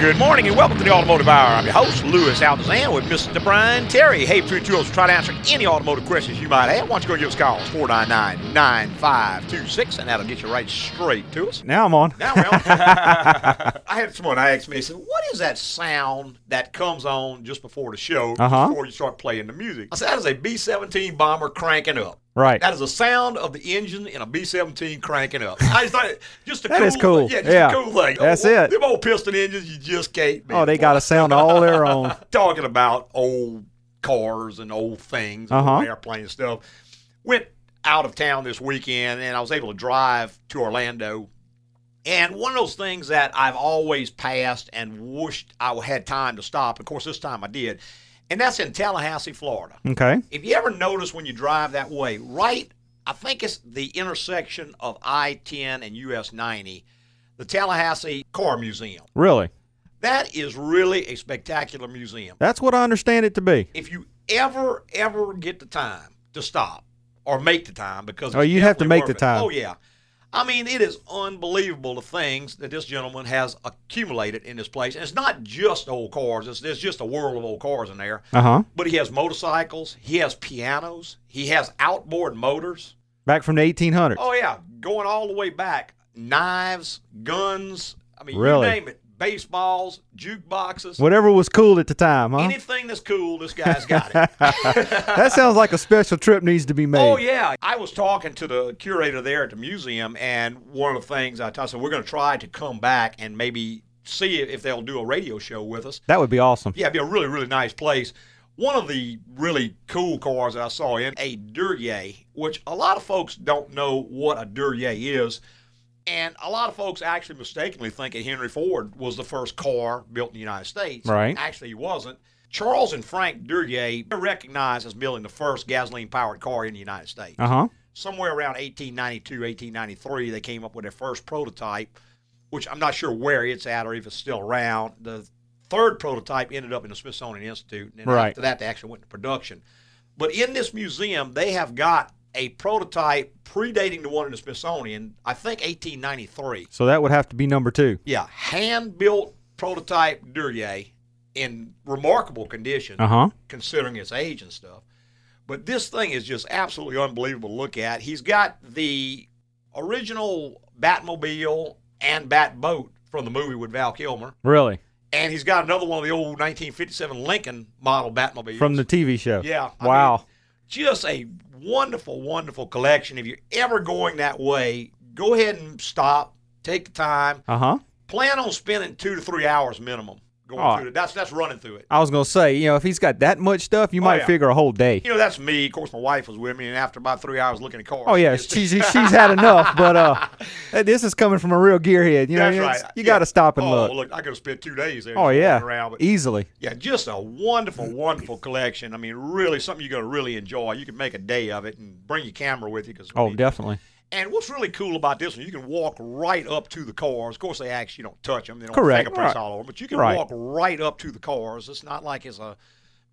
Good morning and welcome to the Automotive Hour. I'm your host, Louis Altazan, with Mr. Brian Terry. Hey, two of try to answer any automotive questions you might have. Why don't you go and give us a call? 499 9526, and that'll get you right straight to us. Now I'm on. Now we're on. I had someone ask me, he said, What is that sound that comes on just before the show, Uh-huh. before you start playing the music? I said, That is a B 17 bomber cranking up. Right. That is the sound of the engine in a B 17 cranking up. I just thought, just a That cool is cool. Yeah, just Yeah. a cool thing. That's Oh, it. Them old piston engines, you just can't. Oh, they got a sound all their own. Talking about old cars and old things, and Uh-huh. old airplane stuff. Went out of town this weekend, and I was able to drive to Orlando. And one of those things that I've always passed and wished I had time to stop. Of course, this time I did. And that's in Tallahassee, Florida. Okay. If you ever notice when you drive that way, right, I think it's the intersection of I 10 and US 90, the Tallahassee Car Museum. Really? That is really a spectacular museum. That's what I understand it to be. If you ever, ever get the time to stop or make the time, because Oh, you have to make the it. time. Oh, yeah. I mean, it is unbelievable the things that this gentleman has accumulated in this place. And it's not just old cars, it's, there's just a world of old cars in there. Uh huh. But he has motorcycles, he has pianos, he has outboard motors. Back from the 1800s. Oh yeah, going all the way back. Knives, guns, I mean Really? you name it. Baseballs, jukeboxes. Whatever was cool at the time, huh? Anything that's cool, this guy's got it. that sounds like a special trip needs to be made. Oh yeah, I was talking to the curator there at the museum, and one of the things I told I said we're going to try to come back and maybe see if they'll do a radio show with us. That would be awesome. Yeah, it'd be a really, really nice place. One of the really cool cars that I saw in a Duryea, which a lot of folks don't know what a Duryea is. And a lot of folks actually mistakenly think that Henry Ford was the first car built in the United States. Right. Actually, he wasn't. Charles and Frank Duryea are recognized as building the first gasoline powered car in the United States Uh huh. somewhere around 1892, 1893, they came up with their first prototype, which I'm not sure where it's at or if it's still around. The third prototype ended up in the Smithsonian Institute, and then Right. after that, they actually went into production. But in this museum, they have got a prototype predating the one in the Smithsonian, I think 1893. So that would have to be number two. Yeah, hand built prototype Duryea in remarkable condition Uh huh. considering its age and stuff. But this thing is just absolutely unbelievable to look at. He's got the original Batmobile and Batboat from the movie with Val Kilmer, Really? and he's got another one of the old 1957 Lincoln model Batmobiles From the TV show. Yeah, I Wow. mean, just a wonderful, wonderful collection. If you're ever going that way, go ahead and stop, take the time, uh huh. plan on spending two to three hours minimum going Oh. through it. That's that's running through it. I was gonna say, you know, if he's got that much stuff, you Oh, might yeah. figure a whole day. You know, that's me. Of course, my wife was with me, and after about three hours looking at cars, Oh yeah, she she's she's had enough, but uh, this is coming from a real gearhead. You know, right. you Yeah. got to stop and oh, look. I could have spent two days there. Oh yeah, around, but easily. yeah, just a wonderful, wonderful collection. I mean, really something you're going to really enjoy. You can make a day of it and bring your camera with you. Cause, Oh, definitely. And what's really cool about this one, you can walk right up to the cars. Of course, they actually don't touch them; they don't Correct. fingerprints Right. all over. But you can Right. walk right up to the cars. It's not like it's a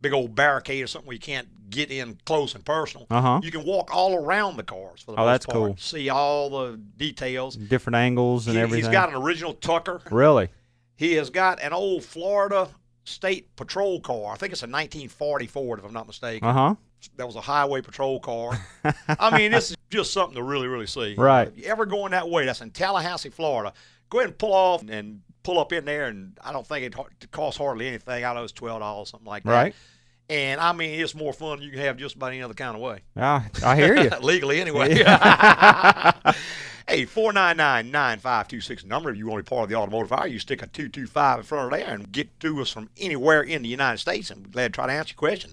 big old barricade or something where you can't get in close and personal. Uh huh. You can walk all around the cars for the Oh, most that's part. cool. See all the details. Different angles and everything. He's got an original Tucker. really. He has got an old Florida State Patrol car. I think it's a 1940 Ford, if I'm not mistaken. Uh huh. That was a highway patrol car. I mean, this is just something to really, really see. Right. If you ever going that way, that's in Tallahassee, Florida. Go ahead and pull off and pull up in there, and I don't think it costs hardly anything. I know it's twelve dollars, something like that. Right. And I mean, it's more fun you can have just about any other kind of way. I, I hear you. Legally, anyway. hey, 499-9526 number. If you want to be part of the automotive hour, you stick a 225 in front of there and get to us from anywhere in the United States, and we're glad to try to answer your question.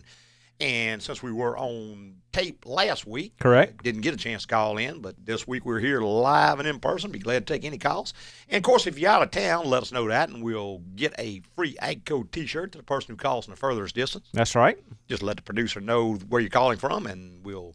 And since we were on tape last week, Correct. didn't get a chance to call in, but this week we're here live and in person. Be glad to take any calls. And of course, if you're out of town, let us know that, and we'll get a free Agco T-shirt to the person who calls from the furthest distance. That's right. Just let the producer know where you're calling from, and we'll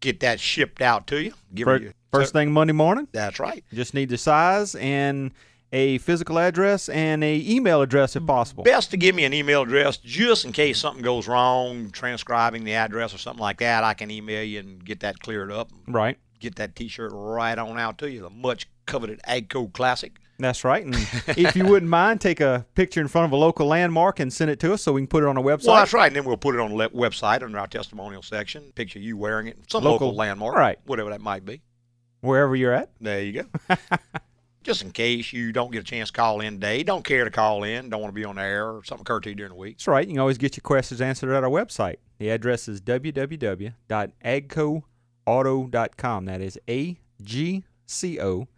get that shipped out to you. Give Fir- you First thing Monday morning, That's right. just need the size and a physical address and a email address if possible. Best to give me an email address just in case something goes wrong, transcribing the address or something like that. I can email you and get that cleared up. Right. Get that T-shirt right on out to you. The much coveted Agco Classic. That's right. And if you wouldn't mind, take a picture in front of a local landmark and send it to us so we can put it on our website. Well, that's right. And then we'll put it on the website under our testimonial section. Picture you wearing it, some local, Local- landmark, right. whatever that might be. Wherever you're at. There you go. Just in case you don't get a chance to call in today, don't care to call in, don't want to be on the air, or something occurred to you during the week. That's right. You can always get your questions answered at our website. The address is www.agcoauto.com. That is A G C O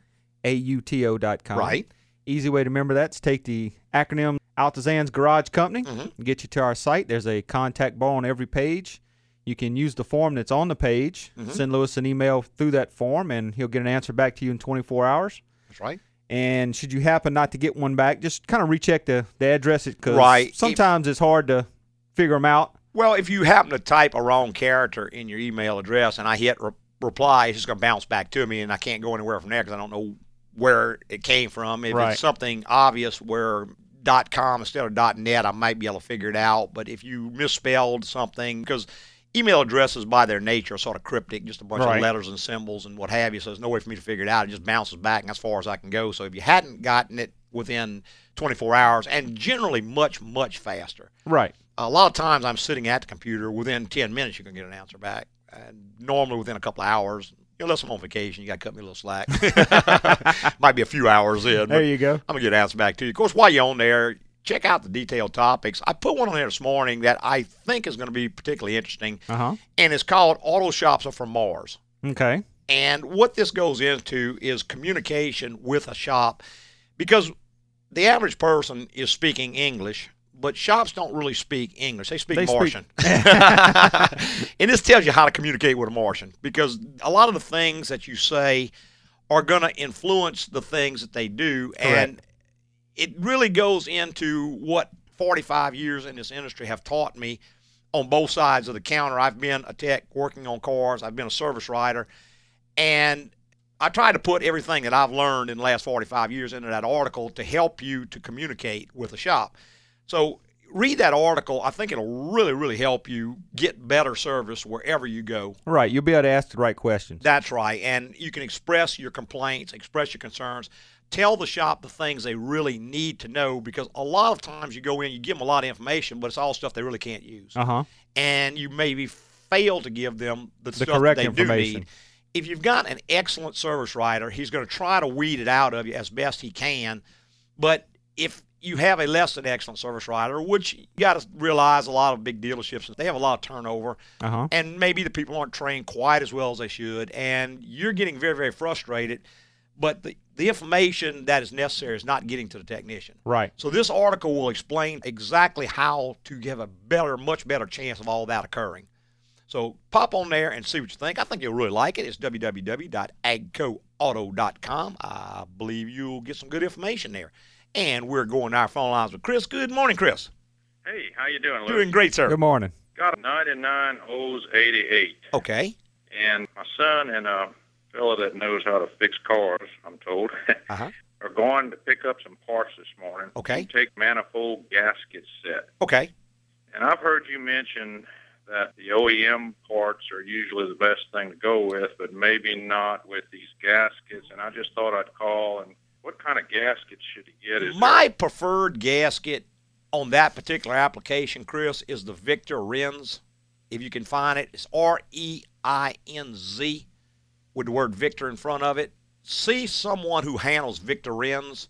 A U T O.com. Right. Easy way to remember that is take the acronym Altazan's Garage Company, Mhm. get you to our site. There's a contact bar on every page. You can use the form that's on the page. Mhm. Send Louis an email through that form, and he'll get an answer back to you in 24 hours. That's right. And should you happen not to get one back, just kind of recheck the, the address because Right. If- sometimes it's hard to figure them out. Well, if you happen to type a wrong character in your email address and I hit re- reply, it's just going to bounce back to me, and I can't go anywhere from there because I don't know where it came from. If Right. it's something obvious where .com instead of dot .net, I might be able to figure it out. But if you misspelled something, because email addresses by their nature are sort of cryptic, just a bunch Right. of letters and symbols and what have you, so there's no way for me to figure it out. It just bounces back, and as far as I can go. So if you hadn't gotten it within 24 hours, and generally much, much faster, Right. a lot of times I'm sitting at the computer. Within 10 minutes, you can get an answer back. And normally within a couple of hours, unless I'm on vacation, you got to cut me a little slack. Might be a few hours in. There you go. I'm going to get an answer back to you. Of course, while you're on there, check out the detailed topics. I put one on there this morning that I think is going to be particularly interesting, Uh huh. and it's called Auto Shops Are from Mars. Okay. And what this goes into is communication with a shop because the average person is speaking English, but shops don't really speak English. They speak They speak- Martian. and this tells you how to communicate with a Martian because a lot of the things that you say are going to influence the things that they do. And it really goes into what 45 years in this industry have taught me on both sides of the counter. I've been a tech working on cars, I've been a service writer, and I try to put everything that I've learned in the last 45 years into that article to help you to communicate with a shop. So read that article. I think it'll really, really help you get better service wherever you go. Right. You'll be able to ask the right questions. That's right. And you can express your complaints, express your concerns, tell the shop the things they really need to know because a lot of times you go in, you give them a lot of information, but it's all stuff they really can't use. Uh huh. And you maybe fail to give them the, The stuff correct they do information. need. If you've got an excellent service writer, he's going to try to weed it out of you as best he can. But if you have a less than excellent service writer, which you got to realize a lot of big dealerships, they have a lot of turnover Uh huh. and maybe the people aren't trained quite as well as they should, and you're getting very, very frustrated. But the, the information that is necessary is not getting to the technician. Right. So this article will explain exactly how to have a better, much better chance of all that occurring. So pop on there and see what you think. I think you'll really like it. It's www.agcoauto.com. I believe you'll get some good information there. And we're going to our phone lines with Chris. Good morning, Chris. Hey, how you doing, Lou? Doing great, sir. Good morning. Got a 99 Olds 88, Okay. and my son and a fella that knows how to fix cars, I'm told, Uh-huh. are going to pick up some parts this morning. Okay. Take manifold gasket set, Okay. and I've heard you mention that the OEM parts are usually the best thing to go with, but maybe not with these gaskets. And I just thought I'd call and. What kind of gasket should he get? Is My preferred gasket on that particular application, Chris, is the Victor Reinz. If you can find it, it's R E I N Z with the word Victor in front of it. See someone who handles Victor Reinz.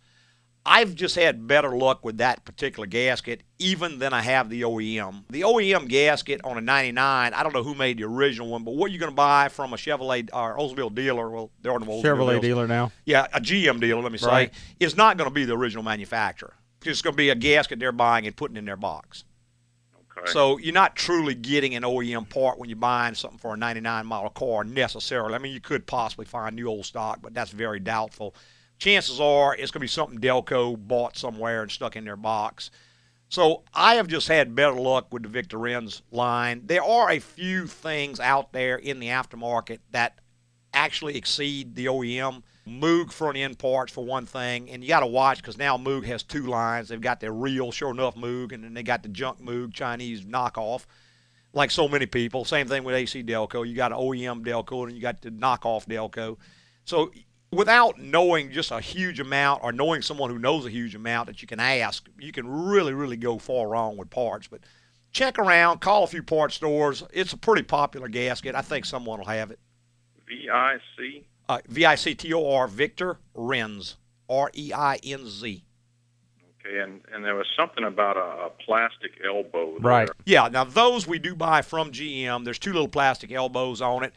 I've just had better luck with that particular gasket even than I have the OEM. The OEM gasket on a 99, I don't know who made the original one, but what you're going to buy from a Chevrolet or Oldsmobile dealer, well, there are no Oldsmobile Chevrolet dealer now. yeah, a GM dealer, let me say, Right. is not going to be the original manufacturer. It's going to be a gasket they're buying and putting in their box. So you're not truly getting an OEM part when you're buying something for a 99 model car necessarily. I mean, you could possibly find new old stock, but that's very doubtful. Chances are it's going to be something Delco bought somewhere and stuck in their box. So I have just had better luck with the Victor Reinz line. There are a few things out there in the aftermarket that actually exceed the OEM. Moog front end parts for one thing, and you got to watch because now Moog has two lines. They've got their real, sure enough Moog, and then they got the junk Moog Chinese knockoff, like so many people. Same thing with AC Delco. You got OEM Delco, and you got the knockoff Delco. So without knowing just a huge amount or knowing someone who knows a huge amount that you can ask, you can really, really go far wrong with parts. But check around, call a few part stores. It's a pretty popular gasket. I think someone will have it. VIC. Uh, V I C T O R Victor Reinz R E I N Z. Okay, and, and there was something about a, a plastic elbow. there. Right. Yeah, now those we do buy from GM. There's two little plastic elbows on it.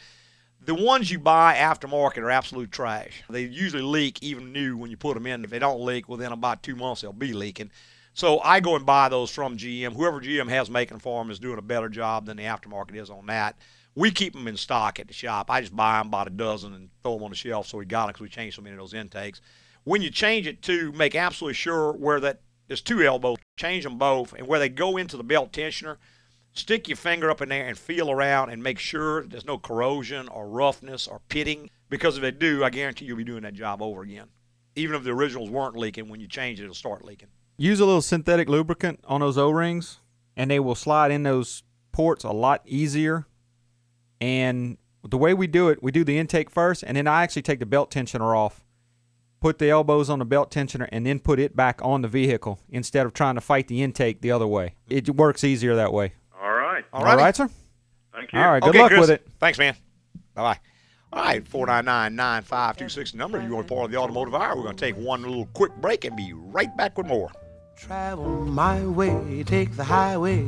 The ones you buy aftermarket are absolute trash. They usually leak even new when you put them in. If they don't leak within about two months, they'll be leaking. So I go and buy those from GM. Whoever GM has making for them is doing a better job than the aftermarket is on that. We keep them in stock at the shop. I just buy them about a dozen and throw them on the shelf so we got them because we changed so many of those intakes. When you change it to make absolutely sure where that there's two elbows, change them both, and where they go into the belt tensioner, stick your finger up in there and feel around and make sure there's no corrosion or roughness or pitting. Because if they do, I guarantee you'll be doing that job over again. Even if the originals weren't leaking, when you change it, it'll start leaking. Use a little synthetic lubricant on those O-rings, and they will slide in those ports a lot easier. And the way we do it, we do the intake first, and then I actually take the belt tensioner off, put the elbows on the belt tensioner, and then put it back on the vehicle instead of trying to fight the intake the other way. It works easier that way. All right. All All righty. right, sir. Thank you. All right. Good Okay, luck Chris. with it. Thanks, man. Bye bye. All right, 499 9526 number. You want to part of the automotive hour? We're going to take one little quick break and be right back with more. Travel my way, take the highway,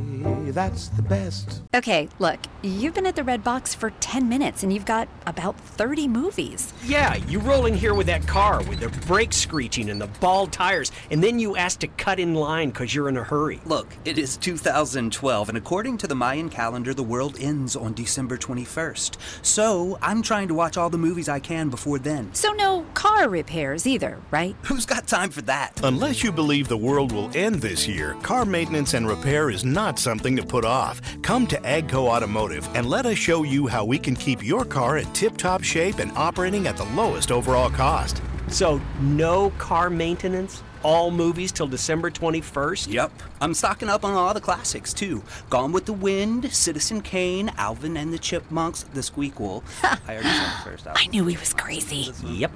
that's the best. Okay, look, you've been at the Red Box for 10 minutes and you've got about 30 movies. Yeah, you roll in here with that car with the brakes screeching and the bald tires, and then you ask to cut in line because you're in a hurry. Look, it is 2012, and according to the Mayan calendar, the world ends on December 21st. So I'm trying to watch all the movies I can before then. So, no car repairs either, right? Who's got time for that? Unless you believe the world will end this year, car maintenance and repair is not something to put off. Come to Agco Automotive and let us show you how we can keep your car in tip top shape and operating at the lowest overall cost. So, no car maintenance? All movies till December 21st? Yep, I'm stocking up on all the classics too. Gone with the Wind, Citizen Kane, Alvin and the Chipmunks, The Squeakquel. I already said the first album. I knew he was crazy. Yep.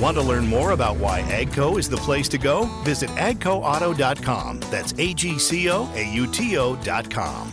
Want to learn more about why Agco is the place to go? Visit agcoauto.com. That's A G C O A U T O.com.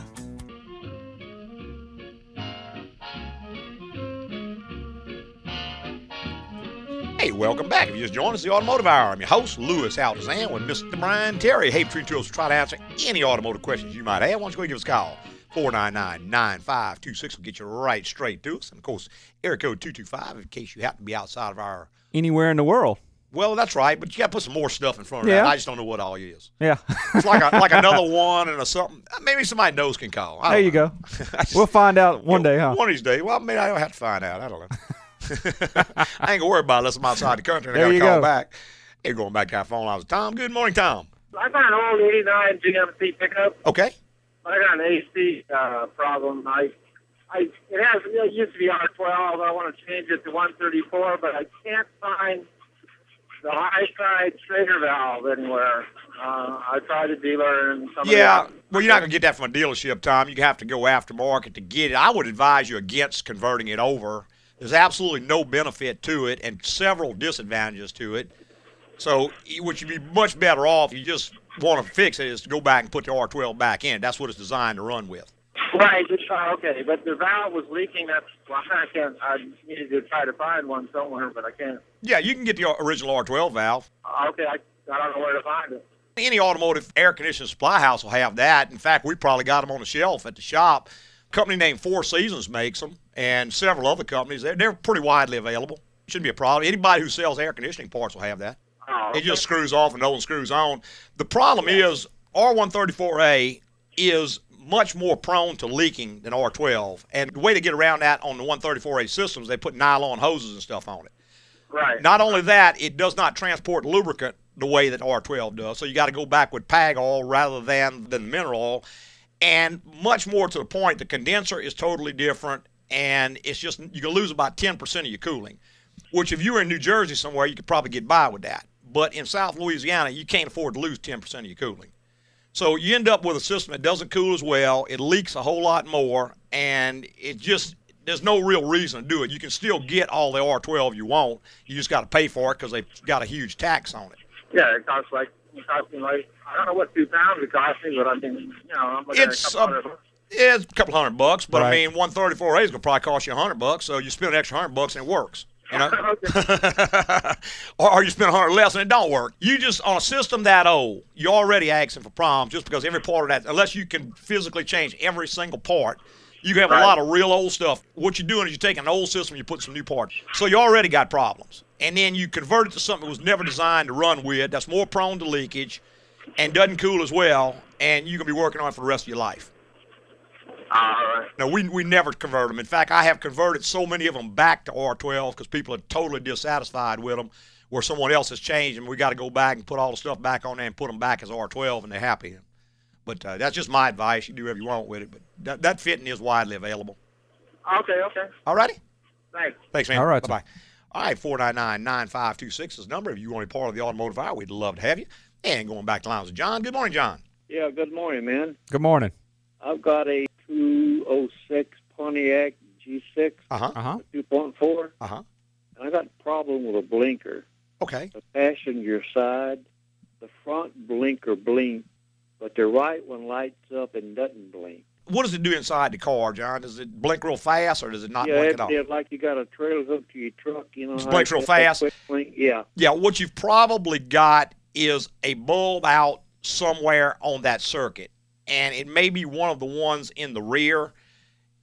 Hey, welcome back. If you just joined us, the Automotive Hour. I'm your host, Louis Altazan, with Mr. Brian Terry. Hey, Tree Tools try to answer any automotive questions you might have. Why don't you go and give us a call? 499-9526 will get you right straight to us. And, of course, area code 225 in case you happen to be outside of our... Anywhere in the world. Well, that's right, but you got to put some more stuff in front of Yeah. that. I just don't know what all it is. Yeah. It's like a, like another one and a something. Uh, maybe somebody knows can call. There you know. go. Just- We'll find out one day, huh? One of these days. Well, maybe I don't have to find out. I don't know. I ain't gonna worry about it unless I'm outside the country and I There gotta you call go. back. Hey, going back to our phone lines. Tom, good morning, Tom. I got an old '89 GMC pickup. Okay. I got an AC uh, problem. I, I, it has it used to be R12. I want to change it to 134, but I can't find the high side trigger valve anywhere. Uh, I tried a dealer and somebody. Yeah. Well, you're not gonna get that from a dealership, Tom. You have to go aftermarket to get it. I would advise you against converting it over. There's absolutely no benefit to it and several disadvantages to it. So, what you'd be much better off, if you just want to fix it, is to go back and put the R12 back in. That's what it's designed to run with. Right. Uh, okay, but the valve was leaking. That's why I can't. I needed to try to find one somewhere, but I can't. Yeah, you can get the original R12 valve. Uh, Okay, I, I don't know where to find it. Any automotive air conditioning supply house will have that. In fact, we probably got them on the shelf at the shop. Company named Four Seasons makes them, and several other companies. They're, they're pretty widely available. Shouldn't be a problem. Anybody who sells air conditioning parts will have that. Oh, It just screws off and no one screws on. The problem is R134A is much more prone to leaking than R12. And the way to get around that on the 134A systems, they put nylon hoses and stuff on it. right. Not only that, it does not transport lubricant the way that R12 does. So you got to go back with PAG oil rather than than mineral oil. And much more to the point, the condenser is totally different, and it's just you can lose about 10% of your cooling. Which, if you were in New Jersey somewhere, you could probably get by with that. But in South Louisiana, you can't afford to lose 10% of your cooling. So you end up with a system that doesn't cool as well. It leaks a whole lot more, and it just there's no real reason to do it. You can still get all the R12 you want. You just got to pay for it because they've got a huge tax on it. Yeah, it costs like it costs me like I don't know what two pounds it cost me, but I mean, you know, I'm looking It's, at a couple um, hundred bucks. Yeah, it's a couple hundred bucks, but I mean, 134A is gonna probably cost you a hundred bucks, so you spend an extra hundred bucks and it works. You know, or, or you spend a hundred less and it don't work. You just on a system that old, you're already asking for problems just because every part of that, unless you can physically change every single part, you have a lot of real old stuff. What you're doing is you're taking an old system, and you put putting some new parts. So you already got problems, and then you convert it to something that was never designed to run with, that's more prone to leakage, and doesn't cool as well, and you're gonna be working on it for the rest of your life. All right. No, we, we never convert them. In fact, I have converted so many of them back to R12 because people are totally dissatisfied with them, where someone else has changed them. We got to go back and put all the stuff back on there and put them back as R12, and they're happy. But uh, that's just my advice. You do whatever you want with it, but that, that fitting is widely available. Okay, okay. All righty. Thanks. Thanks, man. All right, Bye bye. All right, 499 9526 is the number. If you want to be part of the automotive hour, we'd love to have you. And going back to lines with John. Good morning, John. Yeah, good morning, man. Good morning. I've got a 206 Pontiac G6 Uh huh. Uh huh. 2.4, Uh huh. and I got a problem with a blinker. Okay. The passenger side, the front blinker blinks, but the right one lights up and doesn't blink. What does it do inside the car, John? Does it blink real fast or does it not yeah, blink it, at all? it like you got a trailer hooked to your truck, you know. How blinks real fast? Yeah. Yeah, what you've probably got is a bulb out somewhere on that circuit, and it may be one of the ones in the rear.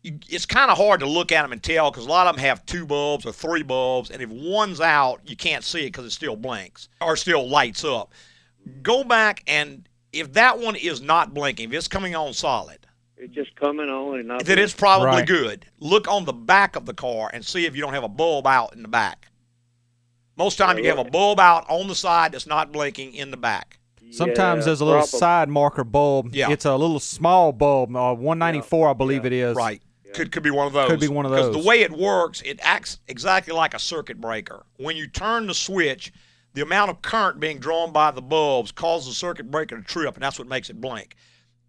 It's kind of hard to look at them and tell because a lot of them have two bulbs or three bulbs, and if one's out, you can't see it because it still blinks or still lights up. Go back and if that one is not blinking, if it's coming on solid, It's just coming on and not. then it's probably Right. good. Look on the back of the car and see if you don't have a bulb out in the back. Most time you have a bulb out on the side that's not blinking in the back. Sometimes Yeah, there's a little probably. side marker bulb. Yeah. It's a little small bulb, uh, 194, I believe it is. Right. Could could be one of those. Could be one of those. Because the way it works, it acts exactly like a circuit breaker. When you turn the switch, the amount of current being drawn by the bulbs causes the circuit breaker to trip, and that's what makes it blink.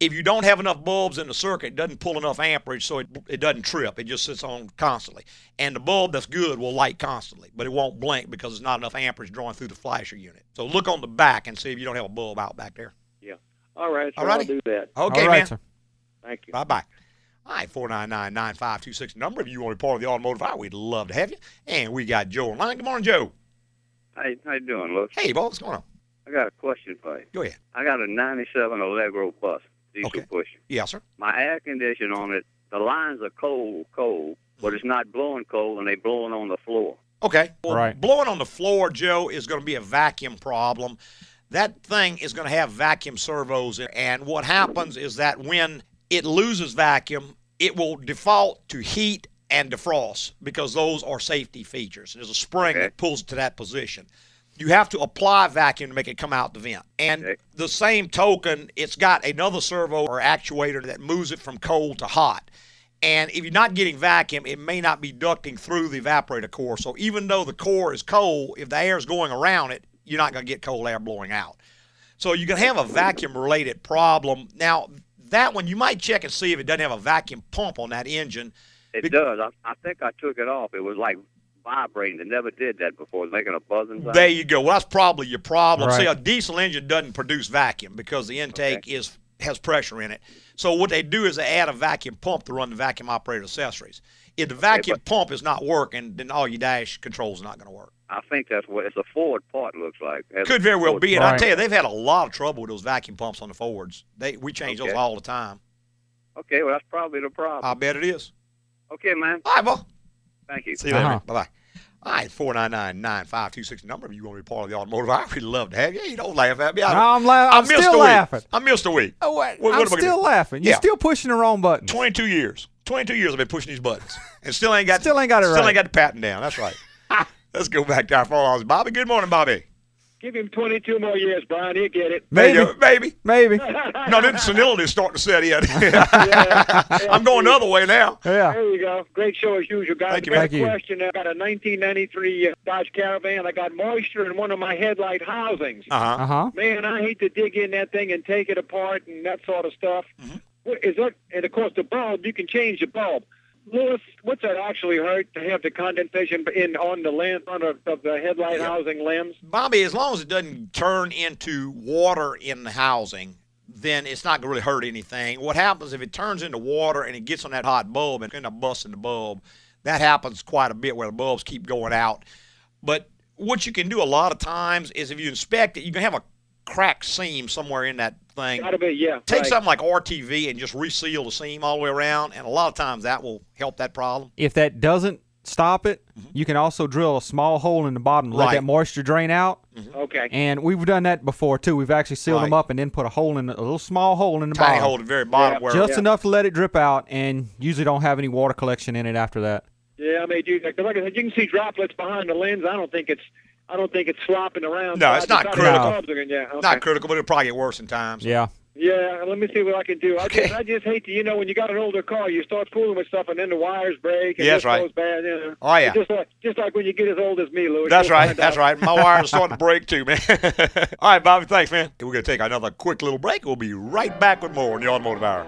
If you don't have enough bulbs in the circuit, it doesn't pull enough amperage, so it, it doesn't trip. It just sits on constantly. And the bulb that's good will light constantly, but it won't blink because there's not enough amperage drawing through the flasher unit. So look on the back and see if you don't have a bulb out back there. Yeah. All right, so All. I'll do that. Okay, All right, man. sir. Thank you. Bye bye. All right, 499 9526 number. If you want to be part of the automotive hour, we'd love to have you. And we got Joe online. Good morning, Joe. Hey, how you doing, Luke? Hey, boss, what's going on? I got a question for you. Go ahead. I got a 97 Allegro bus, diesel Okay. pusher. Yes, sir. My air conditioner on it, the lines are cold, cold, but it's not blowing cold and they blowing on the floor. Okay. Well, Right. blowing on the floor, Joe, is going to be a vacuum problem. That thing is going to have vacuum servos. in. And what happens is that when it loses vacuum, it will default to heat and defrost because those are safety features. There's a spring Okay. that pulls it to that position. You have to apply vacuum to make it come out the vent. And Okay. the same token, it's got another servo or actuator that moves it from cold to hot. And if you're not getting vacuum, it may not be ducting through the evaporator core. So even though the core is cold, if the air is going around it, you're not going to get cold air blowing out. So you can have a vacuum related problem. Now, that one you might check and see if it doesn't have a vacuum pump on that engine. It does. I, I think I took it off. It was like vibrating. It never did that before. It making a buzzing sound. There you go. Well, that's probably your problem. See, a diesel engine doesn't produce vacuum because the intake is has pressure in it. So what they do is they add a vacuum pump to run the vacuum operator accessories. If the vacuum pump is not working, then all your dash controls not going to work. I think that's what it's a Ford part. Looks like. It Could very well be. And I Right. tell you, they've had a lot of trouble with those vacuum pumps on the Fords. They we change those all the time. Okay, well that's probably the problem. I bet it is. okay, man. All right, well. Thank you. See you later. Uh-huh. Bye bye. All right, 499 9526 number. If you want to be part of the automotive, I would love to have you. You don't laugh at me. I, I'm, la- I I'm missed still a laughing. I missed a week. Oh, wait, What- what I'm am still laughing. You're Yeah. still pushing the wrong button. 22 years. 22 years I've been pushing these buttons and still ain't got Still ain't got it still right. ain't got the patent down. That's right. Let's go back to our phone lines. Bobby, good morning, Bobby. Give him 22 more years, Brian. He'll get it. Maybe. Maybe. Maybe. No, then senility is starting to set in. I'm going the other way now. Yeah. There you go. Great show as usual, guys. Thank you, I got. Thank a you. question. I got a 1993 uh, Dodge Caravan. I got moisture in one of my headlight housings. Uh-huh. Uh huh. Man, I hate to dig in that thing and take it apart and that sort of stuff. Mm-hmm. What Is that? And of course, the bulb you can change the bulb. Louis, what's that actually hurt to have the condensation in on the lens on of, of the headlight housing lens? Bobby, as long as it doesn't turn into water in the housing, then it's not going to really hurt anything. What happens if it turns into water and it gets on that hot bulb and end up busting the bulb? That happens quite a bit where the bulbs keep going out. But what you can do a lot of times is if you inspect it, you can have a cracked seam somewhere in that thing. Gotta be, yeah. Take right. something like RTV and just reseal the seam all the way around, and a lot of times that will help that problem. If that doesn't stop it, you can also drill a small hole in the bottom, let Mm-hmm. Right. that moisture drain out. Okay. And we've done that before too. We've actually sealed them up and then put a hole in a little small hole in the Tiny bottom, hole at the very bottom where just Yeah. enough to let it drip out, and usually don't have any water collection in it after that. Yeah, I may do that. 'Cause like I said, you can see droplets behind the lens. I don't think it's I don't think it's flopping around. No, So it's not critical. the are- Yeah, okay. not critical, but it'll probably get worse in times. Yeah. Yeah, let me see what I can do. I, Okay. just, I just hate to, you know, when you got an older car, you start fooling with stuff, and then the wires break, and Yeah, this that's right. goes bad. You know. Oh, yeah. It's Just like, just like when you get as old as me, Louis. That's right. That's out. right. My wires are starting to break too, man. All right, Bobby. Thanks, man. We're going to take another quick little break. We'll be right back with more in the Automotive Hour.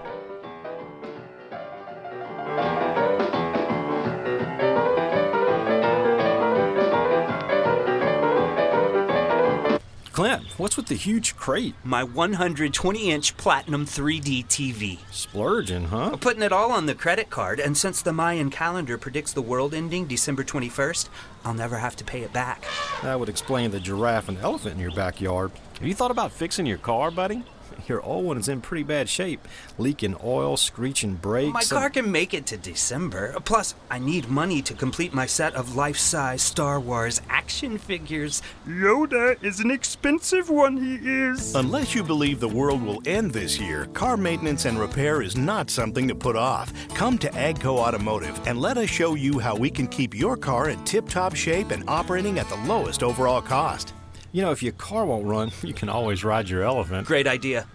Clint, what's with the huge crate? My 120 inch Platinum 3D TV. Splurging, huh? I'm putting it all on the credit card, and since the Mayan calendar predicts the world ending December 21st, I'll never have to pay it back. That would explain the giraffe and elephant in your backyard. Have you thought about fixing your car, buddy? Your old one is in pretty bad shape, leaking oil, screeching brakes. My and- car can make it to December. Plus, I need money to complete my set of life size Star Wars action figures. Yoda is an expensive one, he is. Unless you believe the world will end this year, car maintenance and repair is not something to put off. Come to Agco Automotive and let us show you how we can keep your car in tip top shape and operating at the lowest overall cost. You know, if your car won't run, you can always ride your elephant. Great idea.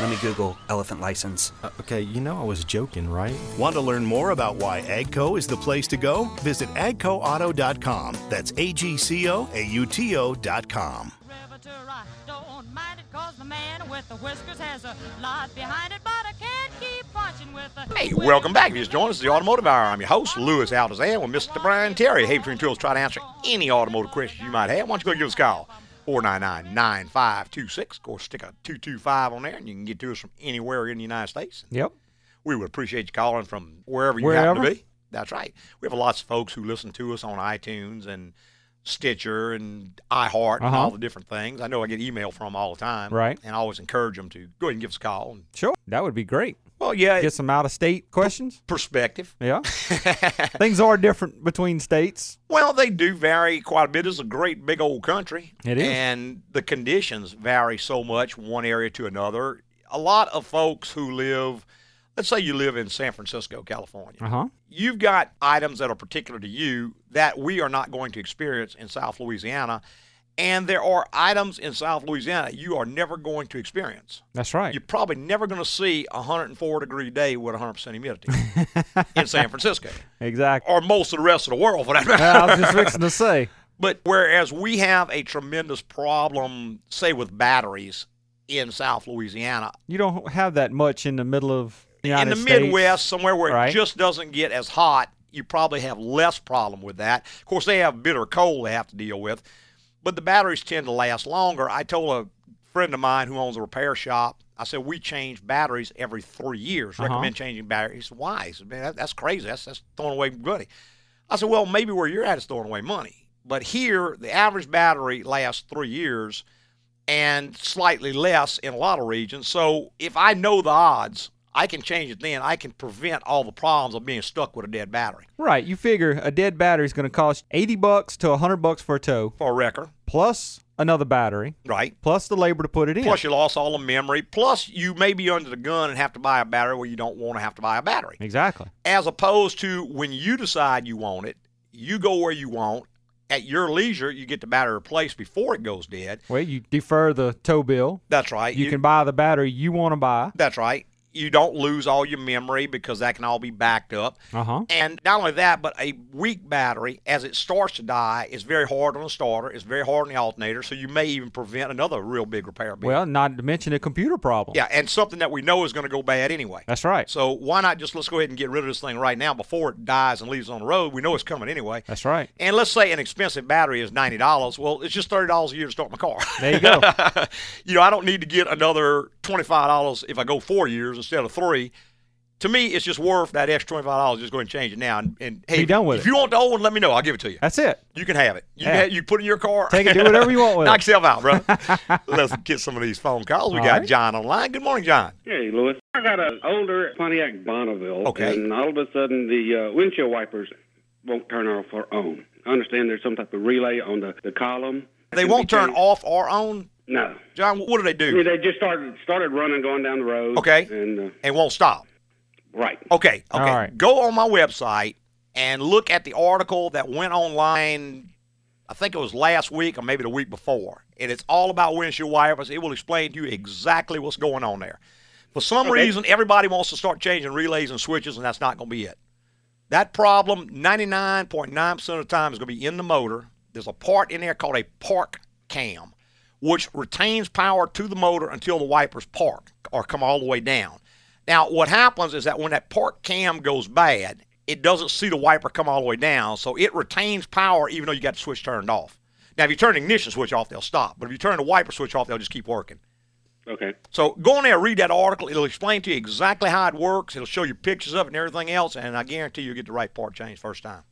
Let me Google elephant license. Uh, okay, you know I was joking, right? Want to learn more about why Agco is the place to go? Visit agcoauto.com. That's A G C O A U T O.com. Don't mind it 'cause the man with the whiskers has a lot behind it, but I can't keep punching with the. Hey, welcome back. If you just joined us, the Automotive Hour. I'm your host, Louis Altazan, with Mr. Brian Terry. Hey, Between Tools, try to answer any automotive questions you might have. Why don't you go give us a call? 499-9526. Of course, stick a 225 on there, and you can get to us from anywhere in the United States. Yep. We would appreciate you calling from wherever you happen to be. That's right. We have lots of folks who listen to us on iTunes and Stitcher and iHeart and Uh-huh. all the different things. I know I get email from them all the time. Right. And I always encourage them to go ahead and give us a call. And, Sure. That would be great. Well, yeah, Get some out of state questions. perspective. Yeah. Things are different between states. Well, they do vary quite a bit. It's a great big old country. It is. And the conditions vary so much one area to another. A lot of folks who live, let's say you live in San Francisco, California. Uh huh. You've got items that are particular to you that we are not going to experience in South Louisiana. And there are items in South Louisiana you are never going to experience. That's right. You're probably never going to see a 104 degree day with 100% humidity in San Francisco Exactly. or most of the rest of the world for that matter. I was just fixing to say. But whereas we have a tremendous problem, say with batteries in South Louisiana, You don't have that much in the middle of the United in the States. Midwest, somewhere where Right. it just doesn't get as hot, you probably have less problem with that. Of course, they have bitter cold they have to deal with, but the batteries tend to last longer. I told a friend of mine who owns a repair shop, I said we change batteries every three years. Uh-huh. Recommend changing batteries. Why? He said, Man, that, that's crazy. That's that's throwing away money. I said, Well, maybe where you're at is throwing away money, but here the average battery lasts three years and slightly less in a lot of regions. So if I know the odds, I can change it then. I can prevent all the problems of being stuck with a dead battery. Right. You figure a dead battery is going to cost 80 bucks to 100 bucks for a tow, For a wrecker, plus another battery, right? plus the labor to put it in. Plus you lost all the memory. Plus you may be under the gun and have to buy a battery where you don't want to have to buy a battery. exactly. As opposed to when you decide you want it, you go where you want. At your leisure, you get the battery replaced before it goes dead. Well, you defer the tow bill. That's right. You, can buy the battery you want to buy. That's right. You don't lose all your memory because that can all be backed up. Uh huh. And not only that, but a weak battery, as it starts to die, is very hard on the starter. It's very hard on the alternator, so you may even prevent another real big repair bill. Well, not to mention a computer problem. yeah, and something that we know is going to go bad anyway. That's right. So why not just let's go ahead and get rid of this thing right now before it dies and leaves on the road? We know it's coming anyway. That's right. And let's say an expensive battery is ninety dollars. Well, it's just thirty dollars a year to start my car. There you go. you know, I don't need to get another twenty five dollars if I go four years instead of three. To me, it's just worth that extra twenty five dollars. Just go ahead and change it now. And, and hey, Be done with if it. you want the old one, let me know. I'll give it to you. That's it. You can have it. You, Yeah. can have, you put it in your car. Take it, do whatever you want with Knock it. yourself out, bro. Let's get some of these phone calls. We All got right. John online. Good morning, John. Hey, Louis. I got an older Pontiac Bonneville. Okay. And all of a sudden, the uh, windshield wipers won't turn off or on. I understand there's some type of relay on the, the column. They won't turn changed. off or on. No. John, what do they I do? mean, they just started started running, going down the road. Okay. And uh, and won't stop. Right. Okay. Okay. All right. Go on my website and look at the article that went online. I think it was last week or maybe the week before, and it's all about windshield wipers. It will explain to you exactly what's going on there. For some Okay. reason, everybody wants to start changing relays and switches, and that's not going to be it. That problem, 99.9% of the time, is going to be in the motor. There's a part in there called a park cam, which retains power to the motor until the wipers park or come all the way down. Now, what happens is that when that park cam goes bad, it doesn't see the wiper come all the way down, so it retains power even though you got the switch turned off. Now, if you turn the ignition switch off, they'll stop. But if you turn the wiper switch off, they'll just keep working. Okay. So go in there, read that article. It'll explain to you exactly how it works. It'll show you pictures of it and everything else, and I guarantee you'll get the right part changed first time.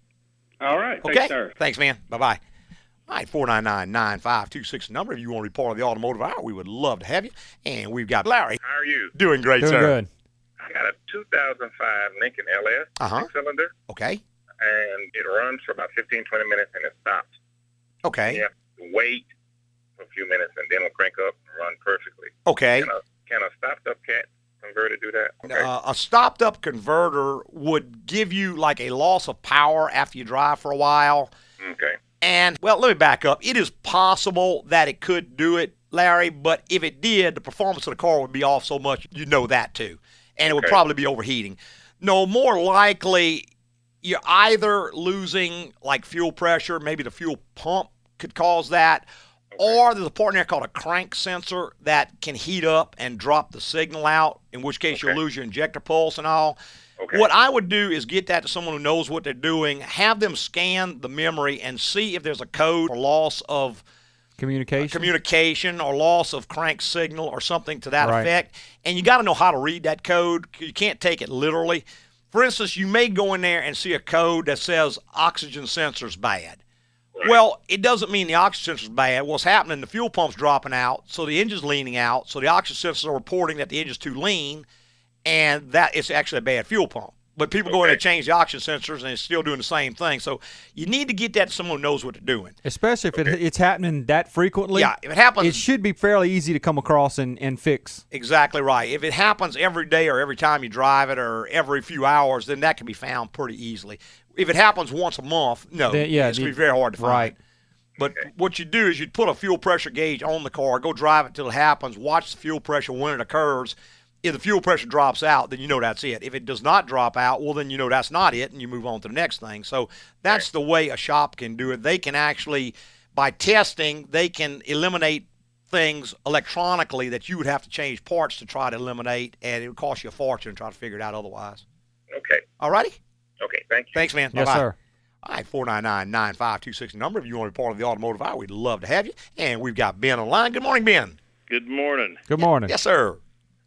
All right. Okay? Thanks, sir. Thanks, man. Bye bye. All right, 499-9526 number. If you want to be part of the automotive hour, we would love to have you. And we've got Larry. How are you? Doing great, Doing sir. good. I got a 2005 Lincoln LS Uh-huh. six cylinder, Okay. and it runs for about 15, 20 minutes, and it stops. Okay. You have to wait for a few minutes, and then it'll crank up and run perfectly. Okay. Can a, can a stopped-up cat converter do that? Okay. Uh, a stopped up converter would give you like a loss of power after you drive for a while. okay. And, well, let me back up. It is possible that it could do it, Larry, but if it did, the performance of the car would be off so much, you know that too. And it would Okay. probably be overheating. No, more likely, you're either losing like fuel pressure, maybe the fuel pump could cause that, or there's a part in there called a crank sensor that can heat up and drop the signal out, in which case you'll lose your injector pulse and all. Okay. What I would do is get that to someone who knows what they're doing, have them scan the memory and see if there's a code or loss of uh, Communication. communication or loss of crank signal or something to that Right. effect. And you got to know how to read that code. You can't take it literally. For instance, you may go in there and see a code that says oxygen sensor's bad. Well, it doesn't mean the oxygen sensor's bad. What's happening, the fuel pump's dropping out, so the engine's leaning out, so the oxygen sensors are reporting that the engine's too lean, and that it's actually a bad fuel pump. But people go in and change the oxygen sensors, and it's still doing the same thing. So you need to get that to someone who knows what they're doing. Especially if it, it's happening that frequently. Yeah, if it happens- it should be fairly easy to come across and, and fix. Exactly right. If it happens every day or every time you drive it or every few hours, then that can be found pretty easily. If it happens once a month, no, Then- yeah, it's going to be very hard to find. right. But what you do is you'd put a fuel pressure gauge on the car, go drive it till it happens, watch the fuel pressure when it occurs. If the fuel pressure drops out, then you know that's it. If it does not drop out, well, then you know that's not it, and you move on to the next thing. So that's the way a shop can do it. They can actually, by testing, they can eliminate things electronically that you would have to change parts to try to eliminate, and it would cost you a fortune to try to figure it out otherwise. Okay. All righty? Okay. Thank you. Thanks, man. Yes, Bye-bye. sir. All right, 499-9526 number. If you want to be part of the automotive hour, we'd love to have you. And we've got Ben online. Good morning, Ben. Good morning. Good morning. Yes, sir.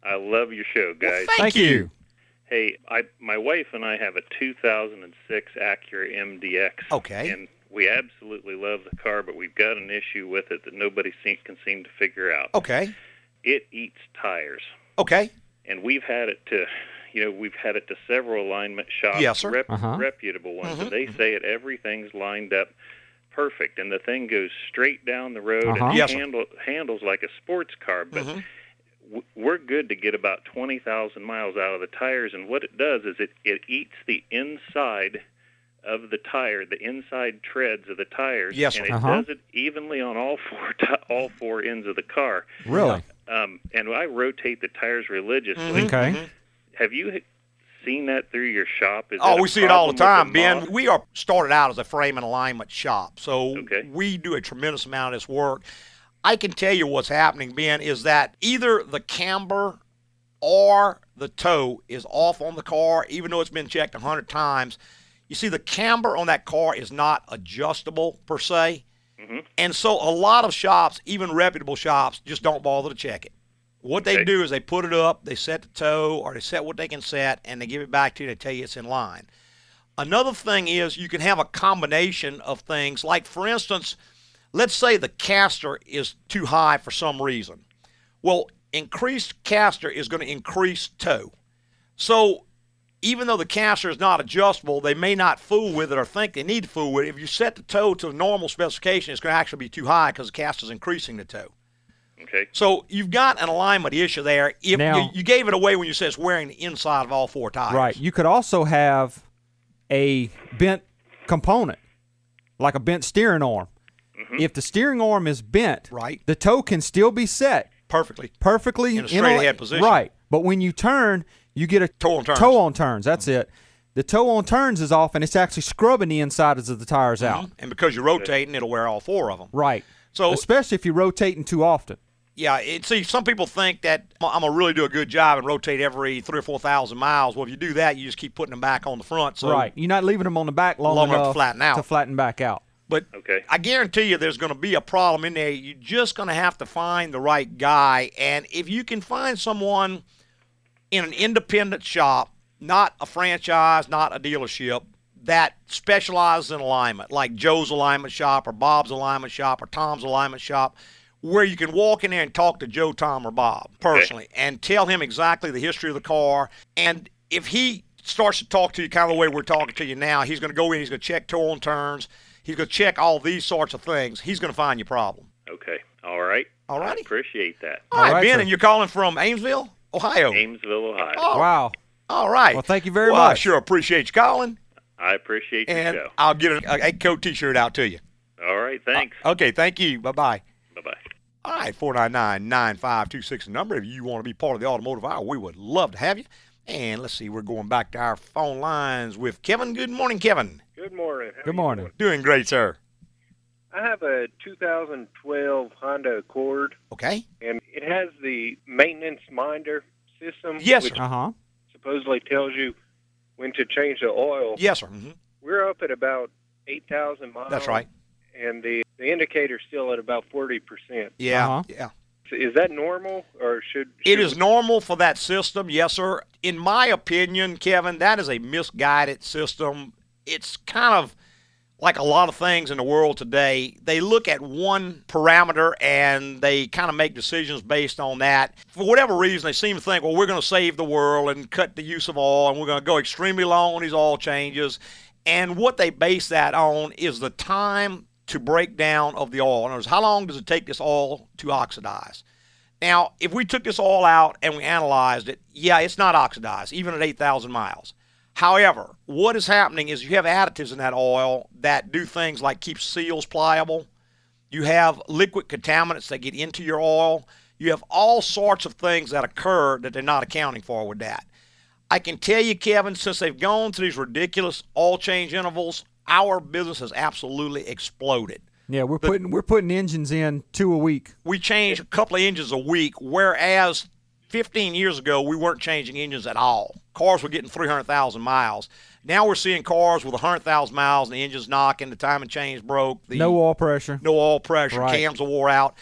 I love your show, guys. Thank, you. Hey, I my wife and I have a 2006 Acura MDX. Okay. And we absolutely love the car, but we've got an issue with it that nobody seem, can seem to figure out. Okay. It eats tires, Okay. and we've had it to, you know, we've had it to several alignment shops, Yes, sir. rep- Uh-huh. reputable ones, Mhm. and they say it everything's lined up perfect, and the thing goes straight down the road Uh-huh. and Yes, handle, handles like a sports car, but Mhm. We're good to get about 20,000 miles out of the tires, and what it does is it, it eats the inside of the tire, the inside treads of the tires, Yes, and it Uh-huh. does it evenly on all four ti all four ends of the car. Really? Um, and I rotate the tires religiously. Mhm. Okay. Have you seen that through your shop? Is Oh, we see it all the time, with Ben. We are started out as a frame and alignment shop, so we do a tremendous amount of this work. I can tell you what's happening, Ben, is that either the camber or the toe is off on the car, even though it's been checked a hundred times. You see, the camber on that car is not adjustable per se, Mm-hmm. and so a lot of shops, even reputable shops, just don't bother to check it. What they do is they put it up, they set the toe, or they set what they can set, and they give it back to you. They tell you it's in line. Another thing is you can have a combination of things. Like, for instance, let's say the caster is too high for some reason. Well, increased caster is going to increase toe. So, even though the caster is not adjustable, they may not fool with it or think they need to fool with it. If you set the toe to the normal specification, it's going to actually be too high because the caster is increasing the toe. Okay. So you've got an alignment issue there. If Now- you, you gave it away when you said it's wearing the inside of all four tires. Right. You could also have a bent component, like a bent steering arm. Mm-hmm. If the steering arm is bent, right, the toe can still be set perfectly, perfectly In a straight ahead position. Right. But when you turn, you get a toe on turns. Toe on turns. That's it. The toe on turns is off, and it's actually scrubbing the insides of the tires mm-hmm. out. And because you're rotating, it'll wear all four of them. Right. So- especially if you're rotating too often. Yeah, it, see, some people think that I'm gonna really do a good job and rotate every three or four thousand miles. Well, if you do that, you just keep putting them back on the front. So right. You're not leaving them on the back long, Long enough to flatten out. to flatten back out. But okay. I guarantee you there's going to be a problem in there. You're just going to have to find the right guy. And if you can find someone in an independent shop, not a franchise, not a dealership, that specializes in alignment, like Joe's alignment shop or Bob's alignment shop or Tom's alignment shop, where you can walk in there and talk to Joe, Tom, or Bob personally and tell him exactly the history of the car. And if he starts to talk to you kind of the way we're talking to you now, he's going to go in, he's going to check toe on turns, he's going to check all these sorts of things. He's going to find your problem. Okay. All right. All I appreciate that. All right, Ben, and you're calling from Amesville, Ohio. Amesville, Ohio. Oh, Wow. All right. Well, thank you very Well, I much. sure appreciate you calling, I appreciate your and show. I'll get a, a, Agco T-shirt out to you. All right. Uh, thanks. Okay, thank you. Bye bye. Bye bye. All right, 499 9526 number. If you want to be part of the automotive hour, we would love to have you. And let's see, we're going back to our phone lines with Kevin. Good morning, Kevin. Good morning. How Good morning. Doing great, sir. I have a 2012 Honda Accord, Okay. and it has the maintenance minder system, Yes, which sir. Uh-huh. supposedly tells you when to change the oil. Yes, sir. Mm-hmm. We're up at about 8,000 miles. That's right. And the, the indicator's still at about 40%. yeah-huh yeah. Is that normal, or should... It should is normal for that system, yes, sir. In my opinion, Kevin, that is a misguided system. It's kind of like a lot of things in the world today. They look at one parameter and they kind of make decisions based on that. For whatever reason, they seem to think, well, we're going to save the world and cut the use of oil and we're going to go extremely long on these oil changes. And what they base that on is the time to break down of the oil. In other words, how long does it take this oil to oxidize? Now, if we took this all out and we analyzed it, yeah, it's not oxidized, even at 8,000 miles. However, what is happening is you have additives in that oil that do things like keep seals pliable. You have liquid contaminants that get into your oil. You have all sorts of things that occur that they're not accounting for with that. I can tell you, Kevin, since they've gone to these ridiculous oil change intervals, our business has absolutely exploded. Yeah, we're putting we're putting engines in two a week. We change a couple of engines a week, whereas 15 years ago we weren't changing engines at all. Cars were getting 300,000 miles. Now we're seeing cars with 100,000 miles and the engine's knocking, the timing chains broke, the no oil pressure. no oil pressure, Right. cams are wore out.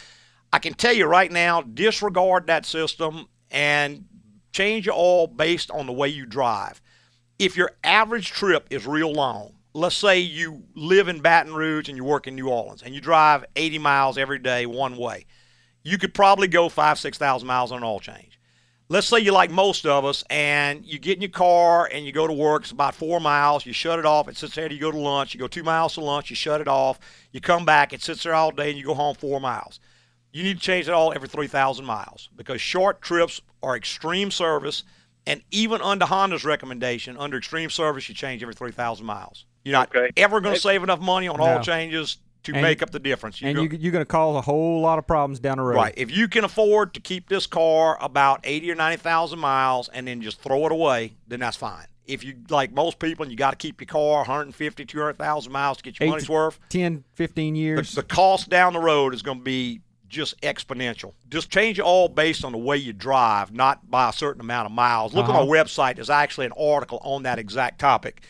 I can tell you right now, disregard that system and change your oil based on the way you drive. If your average trip is real long, let's say you live in Baton Rouge and you work in New Orleans and you drive 80 miles every day one way, you could probably go five, 6,000 miles on an oil change. Let's say you like most of us and you get in your car and you go to work, it's about four miles, you shut it off, it sits there, you go to lunch, you go two miles to lunch, you shut it off, you come back, it sits there all day, and you go home four miles. You need to change it all every 3,000 miles because short trips are extreme service, and even under Honda's recommendation, under extreme service, you change every 3,000 miles. You're not ever going to save enough money on No. oil changes to And- make up the difference. and go- you, you're going to cause a whole lot of problems down the road. Right. If you can afford to keep this car about 80 or 90,000 miles and then just throw it away, then that's fine. If you, like most people, and you got to keep your car 150, 200,000 miles to get your Eight money's worth, 10, 15 years. the cost down the road is going to be just exponential. Just change it all based on the way you drive, not by a certain amount of miles. Look Uh-huh. on our website. There's actually an article on that exact topic.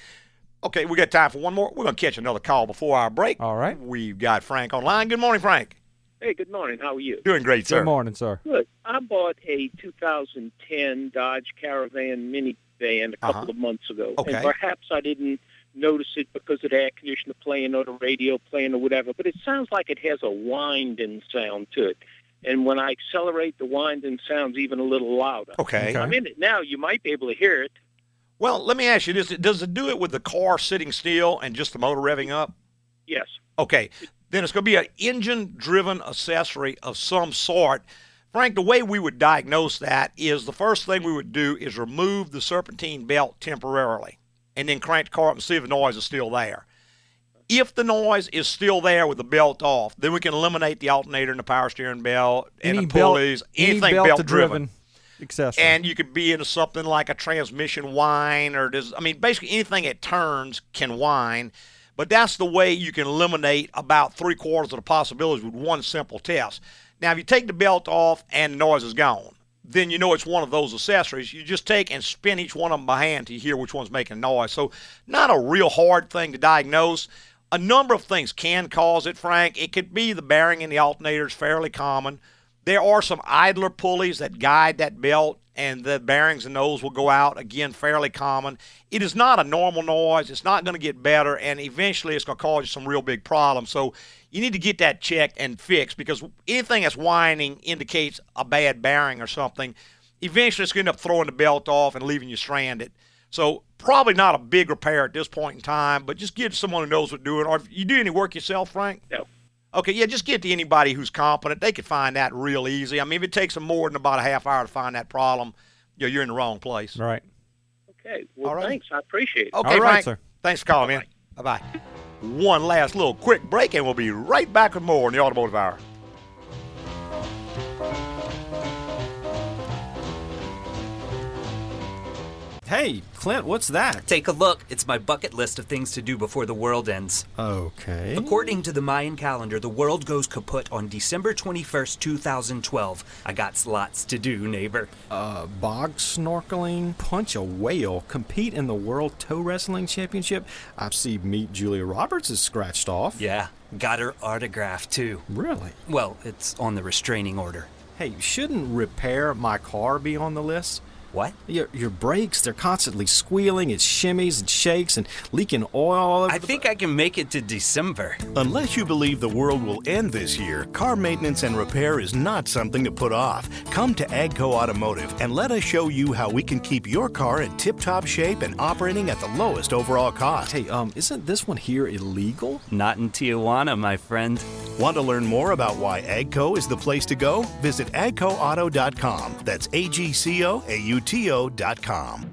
Okay, we got time for one more. We're going to catch another call before our break. All right. We've got Frank online. Good morning, Frank. Hey, good morning. How are you? Doing great, sir. Good morning, sir. Good. I bought a 2010 Dodge Caravan minivan a couple Uh-huh. of months ago, Okay. and perhaps I didn't notice it because of the air conditioner playing or the radio playing or whatever. But it sounds like it has a winding sound to it, and when I accelerate, the winding sounds even a little louder. Okay. I'm in it now. You might be able to hear it. Well, let me ask you this: Does it do it with the car sitting still and just the motor revving up? Yes. Okay, then it's going to be an engine-driven accessory of some sort. Frank, the way we would diagnose that is the first thing we would do is remove the serpentine belt temporarily, and then crank the car up and see if the noise is still there. If the noise is still there with the belt off, then we can eliminate the alternator and the power steering belt and Any the belt- pulleys, any anything belt-driven belt-driven. Accessory. And you could be into something like a transmission whine or does I mean basically anything that turns can whine. But that's the way you can eliminate about three quarters of the possibilities with one simple test. Now if you take the belt off and the noise is gone, then you know it's one of those accessories. You just take and spin each one of them by hand to hear which one's making noise. So not a real hard thing to diagnose. A number of things can cause it, Frank. It could be the bearing in the alternator is fairly common. There are some idler pulleys that guide that belt, and the bearings and those will go out. Again, fairly common. It is not a normal noise. It's not going to get better, and eventually it's going to cause you some real big problems. So you need to get that checked and fixed because anything that's whining indicates a bad bearing or something. Eventually, it's going to end up throwing the belt off and leaving you stranded. So probably not a big repair at this point in time, but just get someone who knows what doing. Or if you do any work yourself, Frank? No. Okay, yeah, just get to anybody who's competent. They could find that real easy. I mean, if it takes them more than about a half hour to find that problem, you know, you're in the wrong place. Right. Okay. Well, All right. thanks. I appreciate it. Okay, Frank. Thanks for calling, man. Bye bye. One last little quick break, and we'll be right back with more in the Automotive Hour. Hey, Clint, what's that? Take a look. It's my bucket list of things to do before the world ends. Okay. According to the Mayan calendar, the world goes kaput on December 21st, 2012. I got lots to do, neighbor. Uh, bog snorkeling, punch a whale, compete in the World Toe Wrestling Championship. I see Meet Julia Roberts is scratched off. Yeah, got her autograph too. Really? Well, it's on the restraining order. Hey, shouldn't repair my car be on the list? What? Your, your brakes, they're constantly squealing, it shimmies and shakes and leaking oil all over I think I can make it to December. Unless you believe the world will end this year, car maintenance and repair is not something to put off. Come to Agco Automotive and let us show you how we can keep your car in tip-top shape and operating at the lowest overall cost. Hey, um, isn't this one here illegal? Not in Tijuana, my friend. Want to learn more about why Agco is the place to go? Visit agcoauto.com. That's A G C O A U T O.com.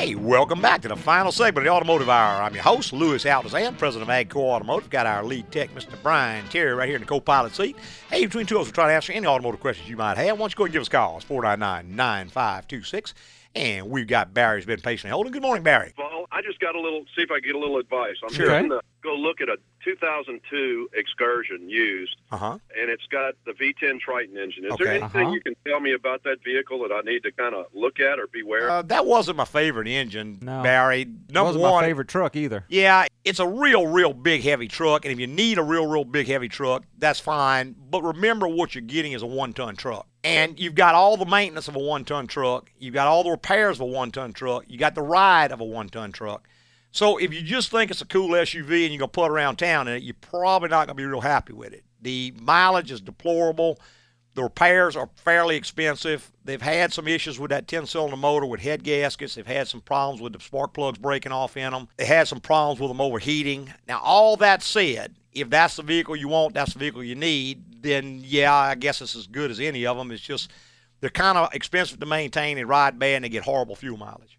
Hey, welcome back to the final segment of the Automotive Hour. I'm your host, Louis Altazan, president of Agco Automotive. Got our lead tech, Mr. Brian Terry, right here in the co-pilot seat. Hey, between two of us, we'll try to answer any automotive questions you might have. Why don't you go and give us a call? It's 499-9526. And we've got Barry's been patiently holding. Good morning, Barry. Well, I just got a little, see if I can get a little advice. I'm Sure. trying to go look at a 2002 Excursion used, Uh-huh. and it's got the V10 Triton engine. Is Okay. there anything Uh-huh. you can tell me about that vehicle that I need to kind of look at or beware? Uh, that wasn't my favorite engine, No. Barry. Number wasn't one, my favorite truck either. Yeah, it's a real, real big, heavy truck, and if you need a real, real big, heavy truck, that's fine. But remember, what you're getting is a one-ton truck, and you've got all the maintenance of a one-ton truck. You've got all the repairs of a one-ton truck. You got the ride of a one-ton truck. So if you just think it's a cool SUV and you're gonna put it around town in it, you're probably not gonna be real happy with it. The mileage is deplorable. The repairs are fairly expensive. They've had some issues with that 10 cylinder motor with head gaskets. They've had some problems with the spark plugs breaking off in them. They had some problems with them overheating. Now, all that said, if that's the vehicle you want, that's the vehicle you need, then yeah, I guess it's as good as any of them. It's just They're kind of expensive to maintain. and ride bad, and they get horrible fuel mileage.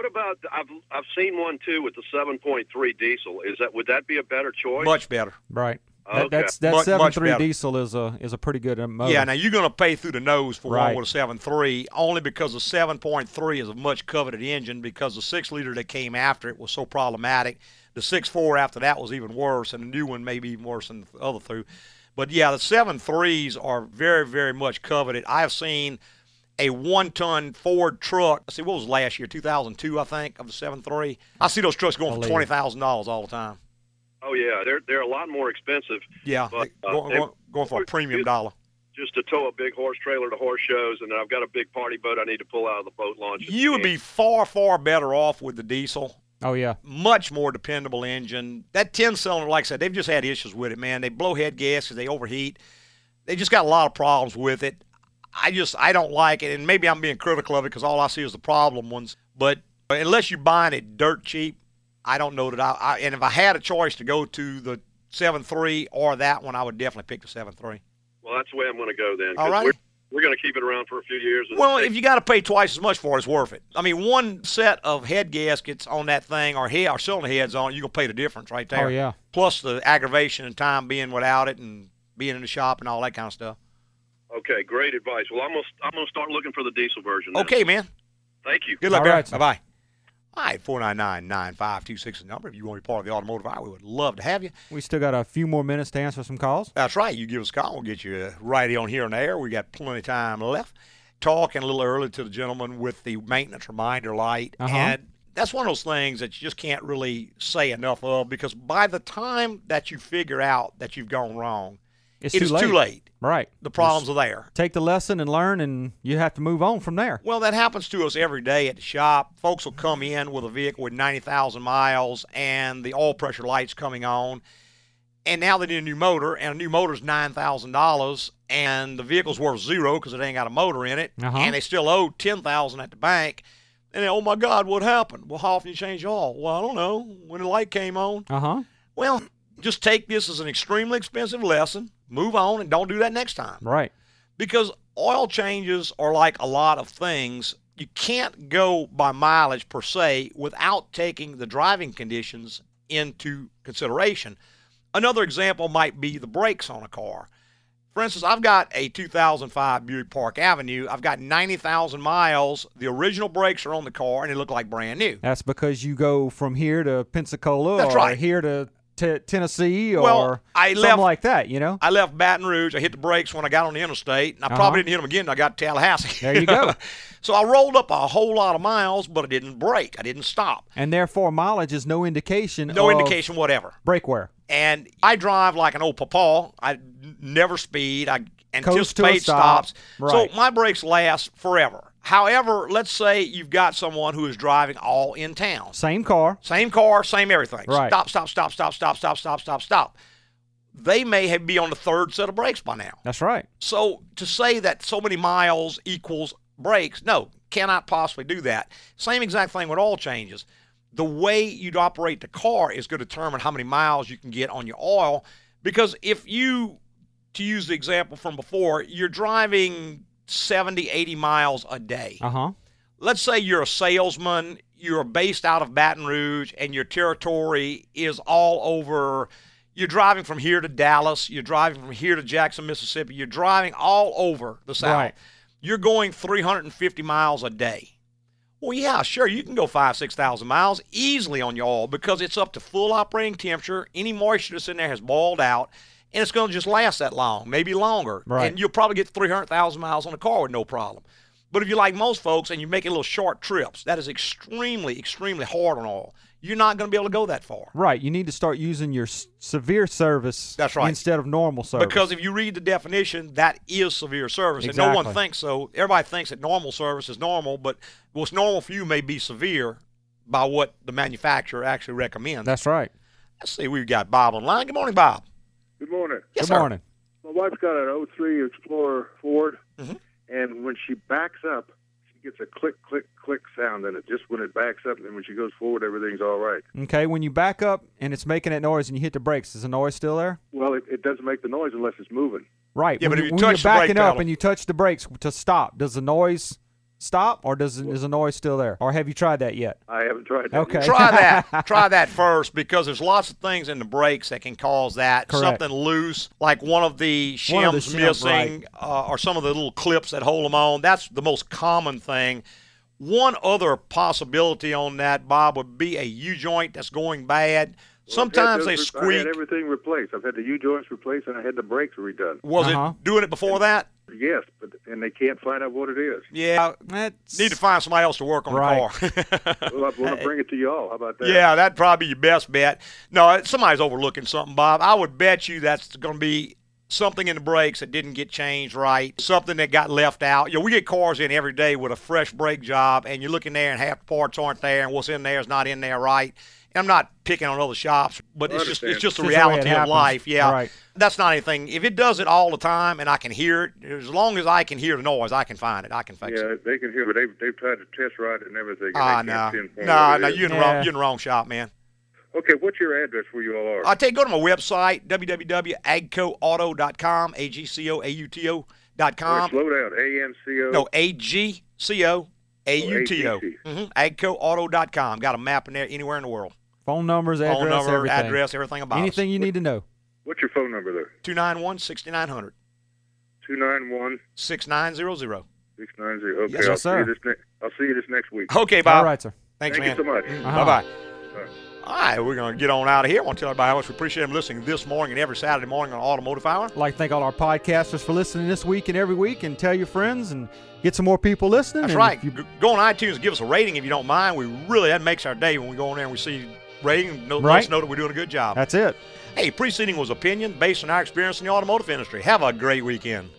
What about I've I've seen one too with the 7.3 diesel. Is that would that be a better choice? Much better. Right. Okay. That, that's that Much- seven three diesel is a is a pretty good uh, motor. Yeah, now you're going to pay through the nose for Right. one with a 7.3 only because the 7.3 is a much coveted engine because the 6 liter that came after it was so problematic. The six four after that was even worse, and the new one may be even worse than the other two. But yeah, the 7.3s are very, very much coveted. I have seen a one ton Ford truck. Let's see, what was last year? 2002, I think, of the 7.3. I see those trucks going for $20,000 all the time. Oh yeah, they're they're a lot more expensive. Yeah, But, uh, going, going, going for a premium dollar. Just to tow a big horse trailer to horse shows, and then I've got a big party boat I need to pull out of the boat launch. You would be far, far better off with the diesel. Oh yeah. Much more dependable engine. That 10 cylinder, like I said, they've just had issues with it, man. They blow head gaskets, they overheat. They just got a lot of problems with it. I just, I don't like it. And maybe I'm being critical of it because all I see is the problem ones. But unless you're buying it dirt cheap, I don't know that I, I and if I had a choice to go to the seven three or that one, I would definitely pick the seven three. Well, that's the way I'm going to go then. All right. We're, we're going to keep it around for a few years. Well, if you got to pay twice as much for it, it's worth it. I mean, one set of head gaskets on that thing or head or cylinder heads on, it, you gonna pay the difference right oh, there. Oh, yeah. Plus the aggravation and time being without it and being in the shop and all that kind of stuff. Okay, great advice. Well, I'm going to I'm going to start looking for the diesel version. then. Okay, man. Thank you. Good luck, All man. right. Bye bye. All right, 499-9526 is the number. If you want to be part of the automotive hour, we would love to have you. We still got a few more minutes to answer some calls. That's right. You give us a call. We'll get you uh, right on here on the air. We got plenty of time left. Talking a little early to the gentleman with the maintenance reminder light. Uh-huh. And that's one of those things that you just can't really say enough of because by the time that you figure out that you've gone wrong, It's it too is late. too late. Right. The problems are there. Take the lesson and learn, and you have to move on from there. Well, that happens to us every day at the shop. Folks will come in with a vehicle with 90,000 miles and the oil pressure lights coming on. And now they need a new motor, and a new motor's $9,000, and the vehicle's worth zero because it ain't got a motor in it. Uh-huh. And they still owe 10000 at the bank. And they, oh my God, what happened? Well, how often you change your oil? Well, I don't know. When the light came on. Uh huh. Well, just take this as an extremely expensive lesson, move on, and don't do that next time Right. because oil changes are like a lot of things. You can't go by mileage per se without taking the driving conditions into consideration. Another example might be the brakes on a car. For instance, I've got a 2005 Buick Park Avenue. I've got 90,000 miles. The original brakes are on the car and they look like brand new. That's because you go from here to Pensacola That's or right. here to t- Tennessee or Well, I something left- like that, you know? I left Baton Rouge. I hit the brakes when I got on the interstate, and I Uh-huh. probably didn't hit them again. until I got to Tallahassee. There you go. so I rolled up a whole lot of miles, but I didn't brake. I didn't stop. And therefore, mileage is no indication No indication whatever. brake wear. And I drive like an old papa. I never speed. I anticipate stop. stops. Right. So my brakes last forever. However, let's say you've got someone who is driving all in town. Same car. Same car, same everything. Right. Stop, stop, stop, stop, stop, stop, stop, stop, stop. They may have be on the third set of brakes by now. That's right. So to say that so many miles equals brakes, no, cannot possibly do that. Same exact thing with oil changes. The way you operate the car is going to determine how many miles you can get on your oil. Because if you, to use the example from before, you're driving 70, 80 miles a day. Uh huh. Let's say you're a salesman, you're based out of Baton Rouge, and your territory is all over. You're driving from here to Dallas, you're driving from here to Jackson, Mississippi, you're driving all over the South. Right. You're going 350 miles a day. Well, yeah, sure, you can go five, 6,000 miles easily on your oil because it's up to full operating temperature. Any moisture that's in there has boiled out, and it's going to just last that long, maybe longer. Right. And you'll probably get 300,000 miles on a car with no problem. But if you're like most folks and you're making little short trips, that is extremely, extremely hard on oil. You're not going to be able to go that far. Right. You need to start using your severe service That's right. instead of normal service. Because if you read the definition, that is severe service, and no one thinks so. Everybody thinks that normal service is normal, but what's normal for you may be severe by what the manufacturer actually recommends. That's right. Let's see, we've got Bob online. Good morning, Bob. Good morning. Yes, Good sir. morning. My wife's got an 03 Explorer Ford, Mhm. and when she backs up, she gets a click, click, click sound in it. Just when it backs up, and when she goes forward, everything's all right. Okay. When you back up and it's making that noise and you hit the brakes, is the noise still there? Well, it, it doesn't make the noise unless it's moving. Right. Yeah, when but you, if you when touch you're the brake backing up pedal- and you touch the brakes to stop, does the noise stop or does is the noise still there? Or have you tried that yet? I haven't tried that. Okay. Try that. Try that first because there's lots of things in the brakes that can cause that. Correct. Something loose, like one of the One of the shims shim- missing, uh, or some of the little clips that hold them on. That's the most common thing. One other possibility on that, Bob, would be a U joint that's going bad. Sometimes they squeak. I had squeak. everything replaced. I've had the U joints replaced and I had the brakes redone. Was Uh-huh. it doing it before that? Yes, but and they can't find out what it is. Yeah. Need to find somebody else to work on Right. the car. well, I want to uh, bring it to y'all. How about that? Yeah, that'd probably be your best bet. No, somebody's overlooking something, Bob. I would bet you that's going to be something in the brakes that didn't get changed right, something that got left out. You know, we get cars in every day with a fresh brake job, and you're looking there and half the parts aren't there, and what's in there is not in there right. And I'm not picking on other shops, but I it's just understand. it's just the It's just the reality of happens. life. Yeah, Right. that's not anything. If it does it all the time and I can hear it, as long as I can hear the noise, I can find it. I can fix it. Yeah, they can hear, it. but they've they've tried to test ride it and everything. Ah, they no, no, no, you're in the Yeah. wrong, you're in the wrong shop, man. Okay, what's your address where you all are? I take go to my website www.agcoauto.com, a g c o a u t o dot com. slow down. A N C O. No, a g c o a u t o. AGC. Mhm. Agcoauto.com. Got a map in there anywhere in the world. Phone numbers, address, Phone number, everything. address, everything about Anything you need to know. What's your phone number there? 291 6900 Two nine one 6900. six nine zero. Okay, Yes, I'll sir. see you this next. I'll see you this next week. Okay, Bob. All right, sir. Thanks, man. Thank man. you so much. Uh-huh. Bye bye. All right, we're going to get on out of here. I want to tell everybody how much we appreciate them listening this morning and every Saturday morning on Automotive Hour. I'd like to thank all our podcasters for listening this week and every week and tell your friends and get some more people listening. That's And right. if you- Go on iTunes and give us a rating if you don't mind. We really, that makes our day when we go in there and we see rating and know, let us know that we're doing a good job. that's it. Hey, preceding was opinion based on our experience in the automotive industry. Have a great weekend.